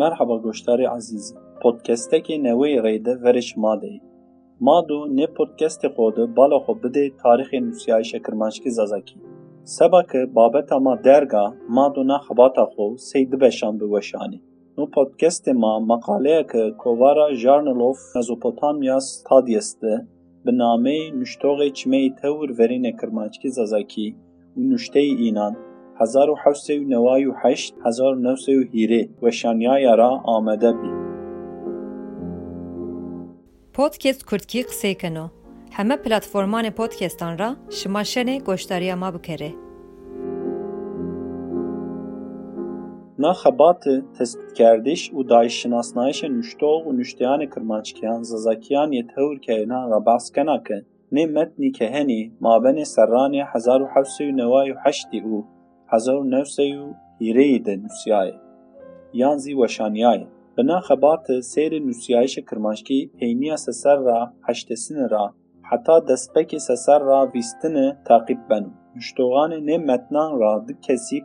مرحبا گوشتاری عزیزی که نوی غیده ورش ماده ما دو نه پودکست خود بالا خود بده تاریخ نوسیای شکرمانشکی زازاکی سبا که بابت ما درگا ما دو نه خباتا خو سید بشان بوشانی. نو پودکست ما مقاله که کووارا جارنلوف مزوپوتامیا تادیسته به نامه نشتوغ چمه تور ورین کرمانچکی زازاکی و نشته اینان. 1798 1918 و شانیایەرا ئامادە بی. پۆتکست کورتکی قسەیکەنەوە هەمە پلتفۆرمانە پۆتکێستانرا شما شەنێ گۆشتاریا ما بکەرێ. ناخەبات تەستکردش و دایشناسنایشە نوشتۆغ و نوشتیانە کرمانچکیان زەزەکیان یەتەورکەێنا ڕەباسکەناکە نێ مەتنی کە هەنی مابەنێ سەرانێ 1998 او. هزار 1900 یری د نوسیای. یانزی و شانیای. بناخبات سیر نوسیای شکرماشکی پینیا سسر را 8 دسن را حتا دسپک سسر را 20 تن تعقیب بنو. مشتوغان ن متنن را د کیسی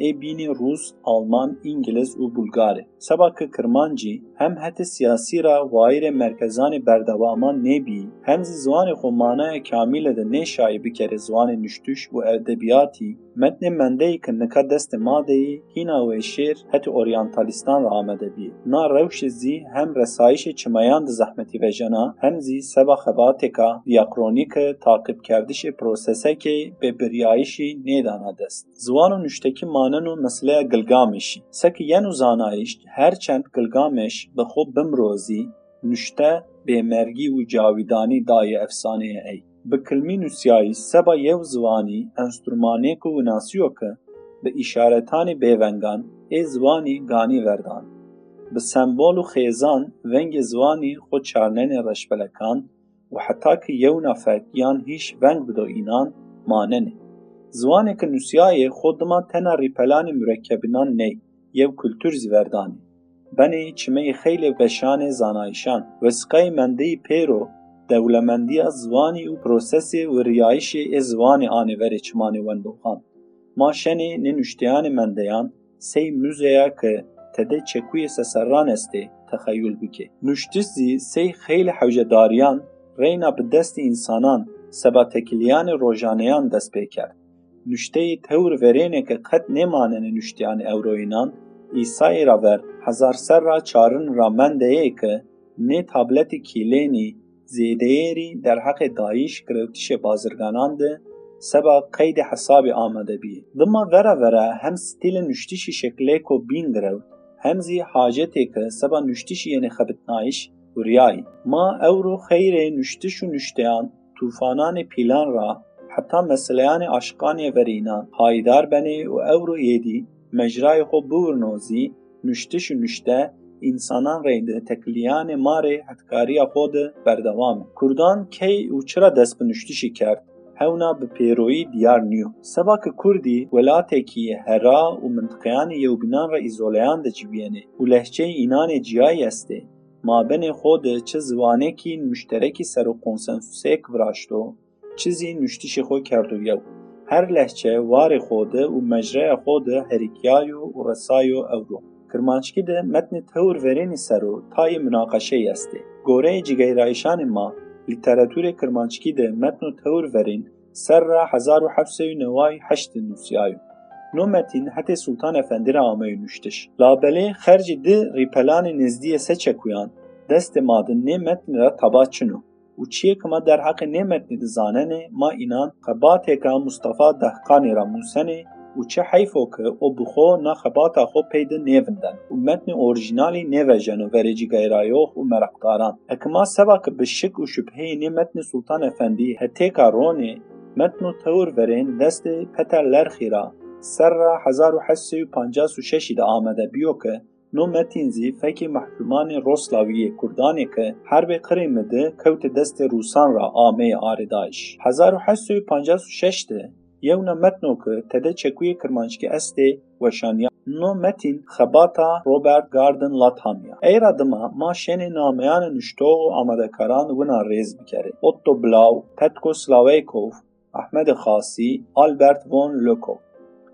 ê bînî Rûs, Alman, İngiliz û Bulgarê. Sebakê Kirmancî hem hete siyasî ra wayîrê merkezanê berdevaman nebî hem zî ziwanê xwe manaya kamîle de nêşayî bikere ziwanê nûştuş û edebiyatî metnê mendeyî ki nika destê madeyî hîna wê şêr heti oryantalîstan ra amade bî. Na rewşê zî hem resayişê çimeyan di zehmetî vejena hem zî seba xebatêka diyakronîke taqîbkerdişê prosesekê bêbiryayişî nêdana dest. Ziwan û nûştekî زانن و مثل گلگامش سکی ینو زانایش هر چند گلگامش به خوب بمروزی نشته به مرگی و جاویدانی دای افسانه ای بکلمی نوسیایی سبا یو زوانی انسترمانی که و ناسیو به اشارتانی بیونگان ای زوانی گانی وردان به سمبول خیزان ونگ زوانی خود چارنن رشبلکان و حتی که یو نفک یان ونگ بدو اینان ماننه زوانه که نوسیای خود ما تنه ری مرکبنان نی یو کلتور زیوردانی بنی چمه خیلی وشان زانایشان و سقای مندهی پیرو دولمندی از زوانی و پروسس و ریایش از زوان آنوار چمانی وندوخان ما شنی نینوشتیان مندهان سی موزیا که تده چکوی سسران استه تخیل بکه نوشتیزی سی خیلی حوجداریان رینا به دست انسانان سبا تکلیان روژانیان دست بکرد Nûşteyê tewr verêneke qet nêmanene nûşteyanê Ewroînan îsayê ra ver hezarser ra çarin ra mendeyê ki nê tabletê kîlênî zêdeyêrî derheqê dayîş girewtişê bazirganan de seba qeydê hesabê amade bî. Dima vera vera hem stîlê nûştişî şeklê ku bîn girewt hem zî hacetê ki seba nûştişî yên xebitnayîş wriyayî. Ma ewro xeyrê nûştiş û nûşteyan tûfananê pîlan ra حتا مسلیان عاشقان ورینا هایدار بنی و او رو یدی مجرای خو بورنوزی نشتش و نشته انسانان رید تکلیان ماره حتکاری خود بردوام. کردان کی و چرا دست به نشتشی کرد؟ هونا به پیروی دیار نیو. سباک کردی ولاته کی هرا و منطقیان یوبینان را ایزولیان ده جبینه و لحچه اینان جیای استه ما بین خود چه زوانه کی مشترکی سر و کنسنسوسی کبراشتو چیزی نوشتیش خو کردویه هر لحچه وار خوده و مجره خوده هریکیای و رسای و اورو کرمانچکی ده متن تور ورین سرو تای مناقشه یسته گوره جگیرایشان ما لیتراتور کرمانچکی ده متن تور ورین سر را 1798 نوسیایو نو متین حتی سلطان افندی را آمه نوشتش لابله خرج ده ریپلان نزدیه سه چکویان دست مادن نه متن را تبا چنو و چیه که ما در حق نمت دزاننه ما اینان قباته که مصطفى دهقانی را موسنه و چه حیفو که او بخو نا خباتا خو پیدا نیوندن و متن اورجینالی نیوژن و ورجی گیرایوخ و مرقداران اکما سبا که بشک و شبهه نی متن سلطان افندی هتیکا رونه متن و تور ورین دست پتر لرخی را سر را 1856 دا آمده بیو که Nometên zî fekê mehkûmanê Roslavyê Kurdanê ki herbê Qirê midê kewtê e destê Rûsan ra ameyê arê Daişî. 1856 de Yevna Metnok'ı Tede Çekuye Kırmançki Esti Veşanya No Metin Xebata Robert Garden Lathamya. Eir adıma ma şeni nameyan nüştoğu amadekaran vina rez bikeri. Otto Blau, Petko Slavekov, Ahmed Khasi, Albert von Lokov.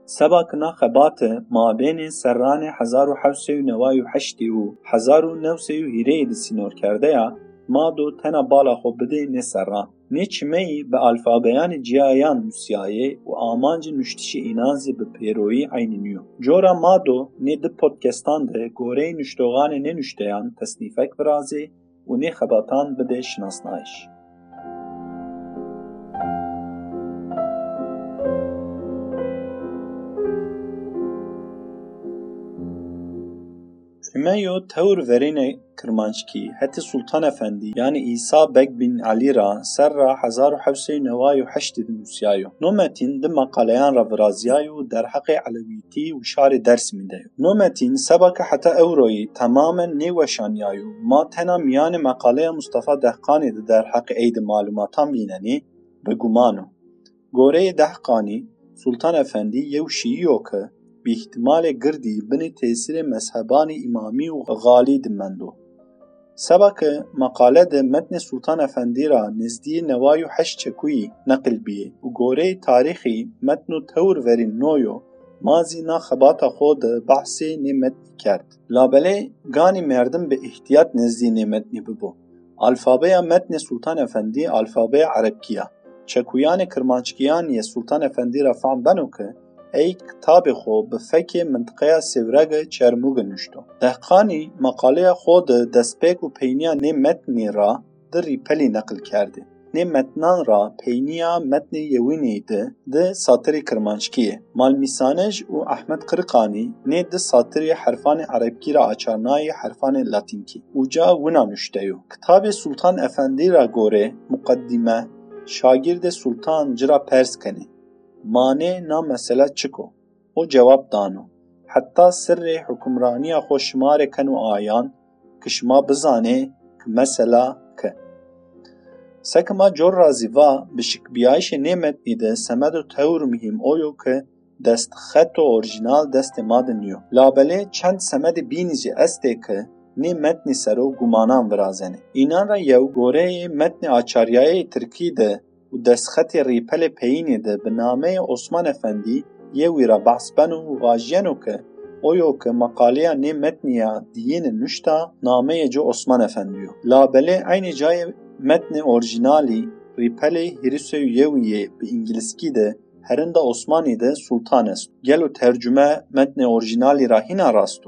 بکره اوتو بلاو پتکو سلاویکوف احمد خاصی آلبرت وون لوکوف سباکنا خبات مابین سران 1798 و 1900 هیره د سینور کرده یا ما دو تنا بالا خو بده نه سران نه چمهی به الفابیان جیایان نوسیایه و آمانج نشتش اینازی به پیروی عینینیو جورا ما دو نه ده پودکستان ده گوره نشتوغان نه نشتیان تصنیفک برازی و نه خباتان بده شناسنایش Hümeyo tewr verînê Kirmanckî heti Sultan Efendî yanî İsa Bek bin Alî ra ser ra hezar û hewsê neway û heştê di nûsiyayo. Nometîn di maqaleyan ra viraziyayo derheqê Elewîtî û şarê Dêrsimê de yo. Nometîn sebeke heta ewroyî temamen nê weşaniyayo ma tena miyanê maqaleya Mustafa Dehqanê di derheqê êdî malûmatan bînenê bi guman o. Goreyê Dehqanî Sultan Efendî yew Şîîyo ke bi ihtimalê girdî binê tesîrê mezhebanê îmamî û xalî dimend o. Sebeke meqale de metnê Sultan Efendî ra nêzdî neway û heşt çekûyî neqil bûye û goreyê tarîxî metn û tewr verîn noyo mazî na xebata xwe di behsê nê metnî kerd. Labelê ganî merdim bi ihtiyat nêzdî nê metnî bibo. Alfabeya metnê Sultan Efendî alfabeya Erebkî ye. Çekûyanê Kirmanckîyan yê Sultan Efendî re fehm beno ku ایک کتاب خوب به فکر منطقه سفرگه چرموج نشده. دهقانی مقاله خود دست به پینیا نمتن نر را در ریپلی نقل کرد. نمتنان را پینیا متنی یونیده در سطری کرمانش کیه. مال میسانج و احمد کرکانی نه در سطری حرفان عربی را آشنای حرفان لاتین کی. اوجا ونا آمیش دیو. کتاب سلطان افندی را گره مقدمه شاعر سلطان جرا پرس کنی. مانے نہ مسئلہ چکو۔ و جواب دانو۔ حتی سر حکمرانی خوشما رکن و آیان کشما بزانه که مسئله که سکما جور رازیوا بشک بیایش نعمت نیده سمد و تور مهم اویو که دست خط و اورجینال دست مادن لابله چند سمد بینیجی استه که نی متن سر و گمانان ورازنه اینان را یو گوره متن آچاریای ترکی ده û destxetê rîpelê peyînê de bi nameyê Osman Efendî yê wî re behsbeno û vajiyeno ke oyo ki makaleya nê metniya diyên nuşta nameyê ci Osman Efendiyo. Labelê aynı cayê metnê orijinalî rîpelê Hirîsê Yewiyê bi İngiliskî de herenda Osmanî de sultan est. Gelo tercüme metnê orijinalî ra hîna rast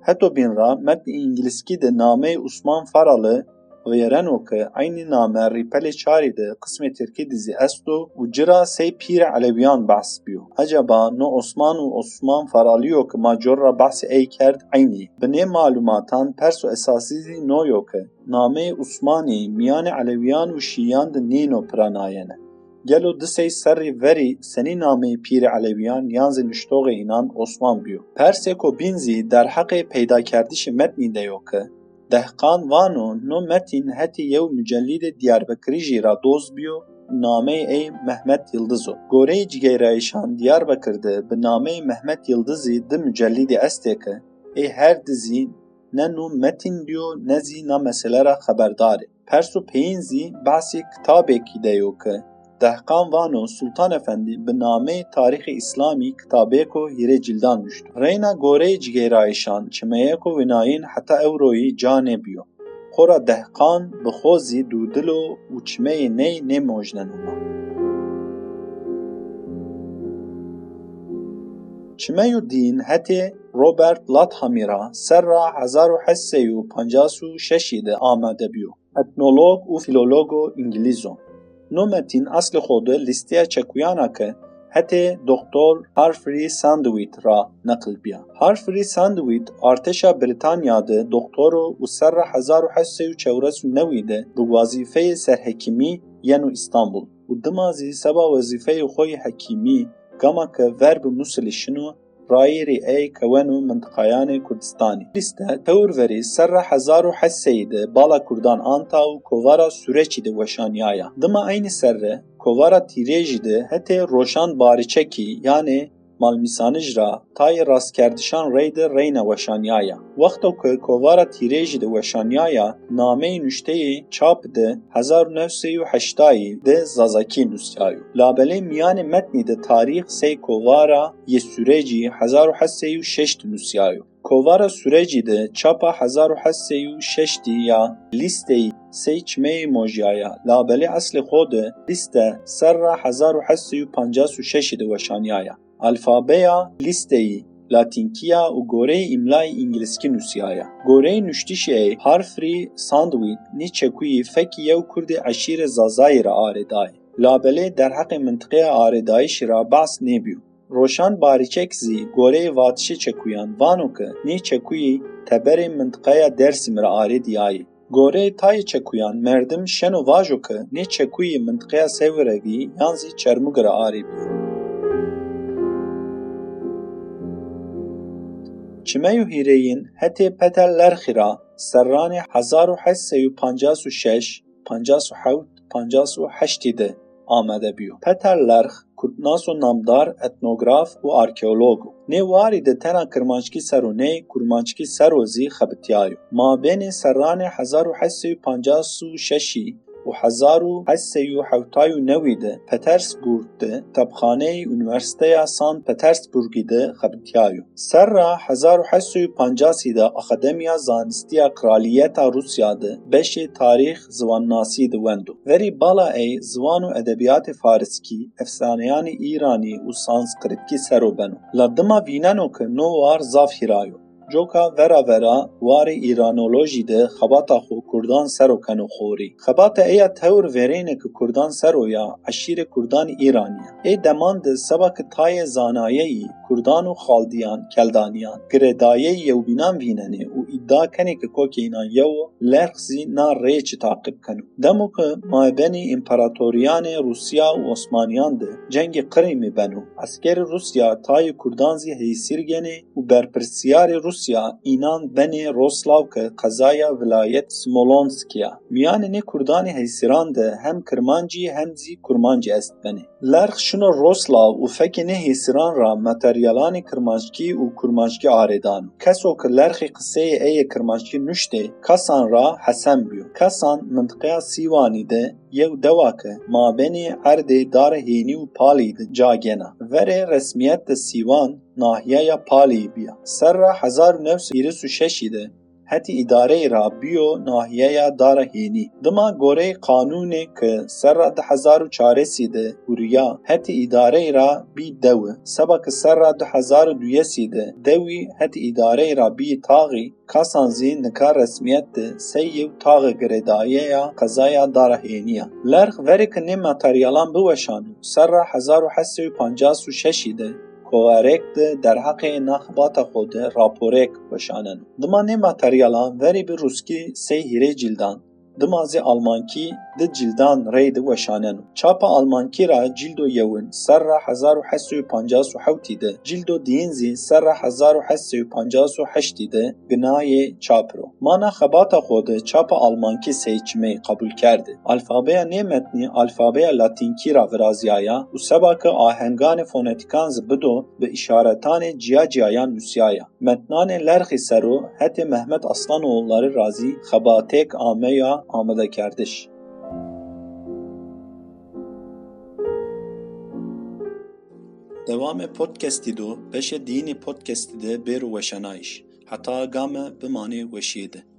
Heto bin ra metn İngiliskî de nameyê Osman Faralı ویرنو که عین نامه ریپل چاری ده قسم ترکی دیزی استو و جرا سی پیر علویان بحث بیو عجبا نو عثمان و عثمان فرالیو که ما جرا بحث ای کرد عینی بنه معلوماتان پرس و اساسی دی نویو که نامه عثمانی میان علویان و شیان ده نینو پراناینه گلو دسی سری وری سنی نامه پیر علویان یانز نشتوغ اینان عثمان بیو پرسه کو بینزی در حق پیدا کردیش متنی دیو که دهقان وانو نو متین هتی یو مجلید دیار بکری جیرا دوز بیو نامه ای محمد یلدزو گوره جگیرایشان دیار بکرده به نامه ای محمد یلدزی ده مجلید استیکه ای هر دزی نه نو متین دیو نزی زی نه مسئله را خبرداره پرسو پینزی باسی کتابه کی دیو که دهقان وانو سلطان افندی به نامه تاریخ اسلامی کتابه کو هیره جلدان نشد. رینا گوره جگیرائشان چمه کو ویناین حتا او روی جانه بیو. خورا دهقان بخوزی دودلو و چمای نی نی موجنن اما. یو دین حتی روبرت لات همیرا سر را هزار و حسی و پانجاس و ششی ده آمده بیو. اتنولوگ و فیلولوگ و انگلیزون. نومتین اصل خود لیستی چکویانا که حتی دکتر هارفری ساندویت را نقل بیا هارفری ساندویت ارتشا بریتانیا ده دکتر او سر 1849 نویده به وظیفه سر حکیمی یانو یعنی استانبول. و دمازی سبا وظیفه خوی حکیمی گاما که ورب موسلی شنو رايري اي كونو منطقيان كردستاني لستا تور وري سر هزارو حسيد بالا كردان انتا و كوفارا سوريچي دي وشانيايا دما اين سر kovara tirejide hete roşan bariçeki yani مال میسانج را تای راست کردشان رید رین وشانیایا وقتا که کووارا تیریج ده وشانیایا نامه نشته چاپ ده هزار نو سی و حشتای ده زازاکی نوستیایو لابله میان متنی ده تاریخ سی کووارا یه سوریجی هزار و حسی و ششت نوستیایو کووارا سوریجی ده چاپا هزار و حسی و ششتی یا لیستی سی چمه موجیایا لابله اصل خود لیسته سر را هزار و وشانیایا الفابیا لیستی لاتینکیا و گوره املای انگلیسکی نوسیایا. گوره نشتیشی هارفری ساندوی نیچکوی فکی یو کرد عشیر زازای را آردائی. لابله در حق منطقه آردائیش را بس نیبیو. روشان باریچک زی گوره واتشی چکویان وانو که تبر منطقه درس مر آردائی. گوره تای چکویان مردم شنو واجو که منطقه سیورگی یانزی چرمگر آردائی. چمه هیرین هتی پتر لرخیرا سران 1856 57 58 ده آمده بیو. پتر لرخ کورتناس و نامدار اتنوگراف و آرکیولوگ واری ده تنا کرمانچکی سرونه کرمانچکی سروزی خبتیایو ما بین سران 1856 و 1879 ده پترسبورگده کتابخانه اونیورسیتیا سان پترسبورگی ده خبتیایو سر را 1850 ده اکادمیا زانستیا کرالیتا روسیا ده بش تاریخ زوانناسی ده وندو وری بالا ای زوان و ادبیات فارسکی افسانیان ایرانی و سانسکریتکی سرو بنو. لدما وینانو که نووار زاف هیرایو Joka vera vera warê Îranoloj de xebata xwe Kurdan seroken û xworî. Eya tewr verêne ki Kurdan seroya eşîrê Kurdan Îran ye. Ê deman di seba taye zanayeyî Kurdan û xaldiyan keldaniyan girêdayê yewbînan vînenê û iddia kenê ki kokeynan yew lerx zî na rê çi taqib kenin. Demo ki mabenî imparatoriyanê Rusya û Osmaniyan de cengê Qrimê beno. Askerê Rusya tayê Kurdan zî heysîrgenê û berpirsyarê Rusya Rusya inan beni Roslavka kazaya vilayet Smolonskya. Miyanini kurdani heysiran de hem kırmancı hem zi kurmancı est beni. Lerx şuna Roslav u fekini heysiran ra materyalani kırmancı u kurmancı aredan. Keso ki lerxi kıseye eye kırmancı nüşte kasan ra hesem biyo. Kasan mıntıkaya Sivani de یو دواکه ما بین عرد دار هینی و پالی جاگینا وره رسمیت سیوان ناحیه یا پالی بیا. سر را حزار نو سیرس و ششی ده هتی اداره را بیو ناحیه یا داره هینی. دما گوره قانون که سر را ده هزار و چاره سیده هوریا اداره را بی دوه. سبا سر را ده هزار و دویه سیده دوی هتی اداره را بی تاغی کاسان زی نکا رسمیت ده سیو تاغ گردائیه یا قضایه داره هینیه. لرخ وره که نیم متریالان بوشانو سر را هزار و حسی و پانجاس و ششیده کوارکت در حق نخبات خود راپورک بشانن. دما نه وری به روسکی سه هیره جلدان. دما آلمانکی ده جلدان ری ده وشانن چاپا آلمانکی را جلدو یون سر را 1757 ده جلدو دینزی سر را 1758 ده گنای چاپرو مانا خباتا خود چاپا آلمانکی سیچمه قبول کرده الفابه نه متنی الفابه لاتینکی را ورازیایا و سباک آهنگان فونتیکان زبدو به işaretan ciya ciyayan müsyaya. Metnane lerhi seru heti Mehmet Aslanoğulları razi xabatek ameya amede kerdiş. دوام پودکستی دو بشه دینی پودکستی ده بیرو وشنایش. حتا گامه بمانی وشیده.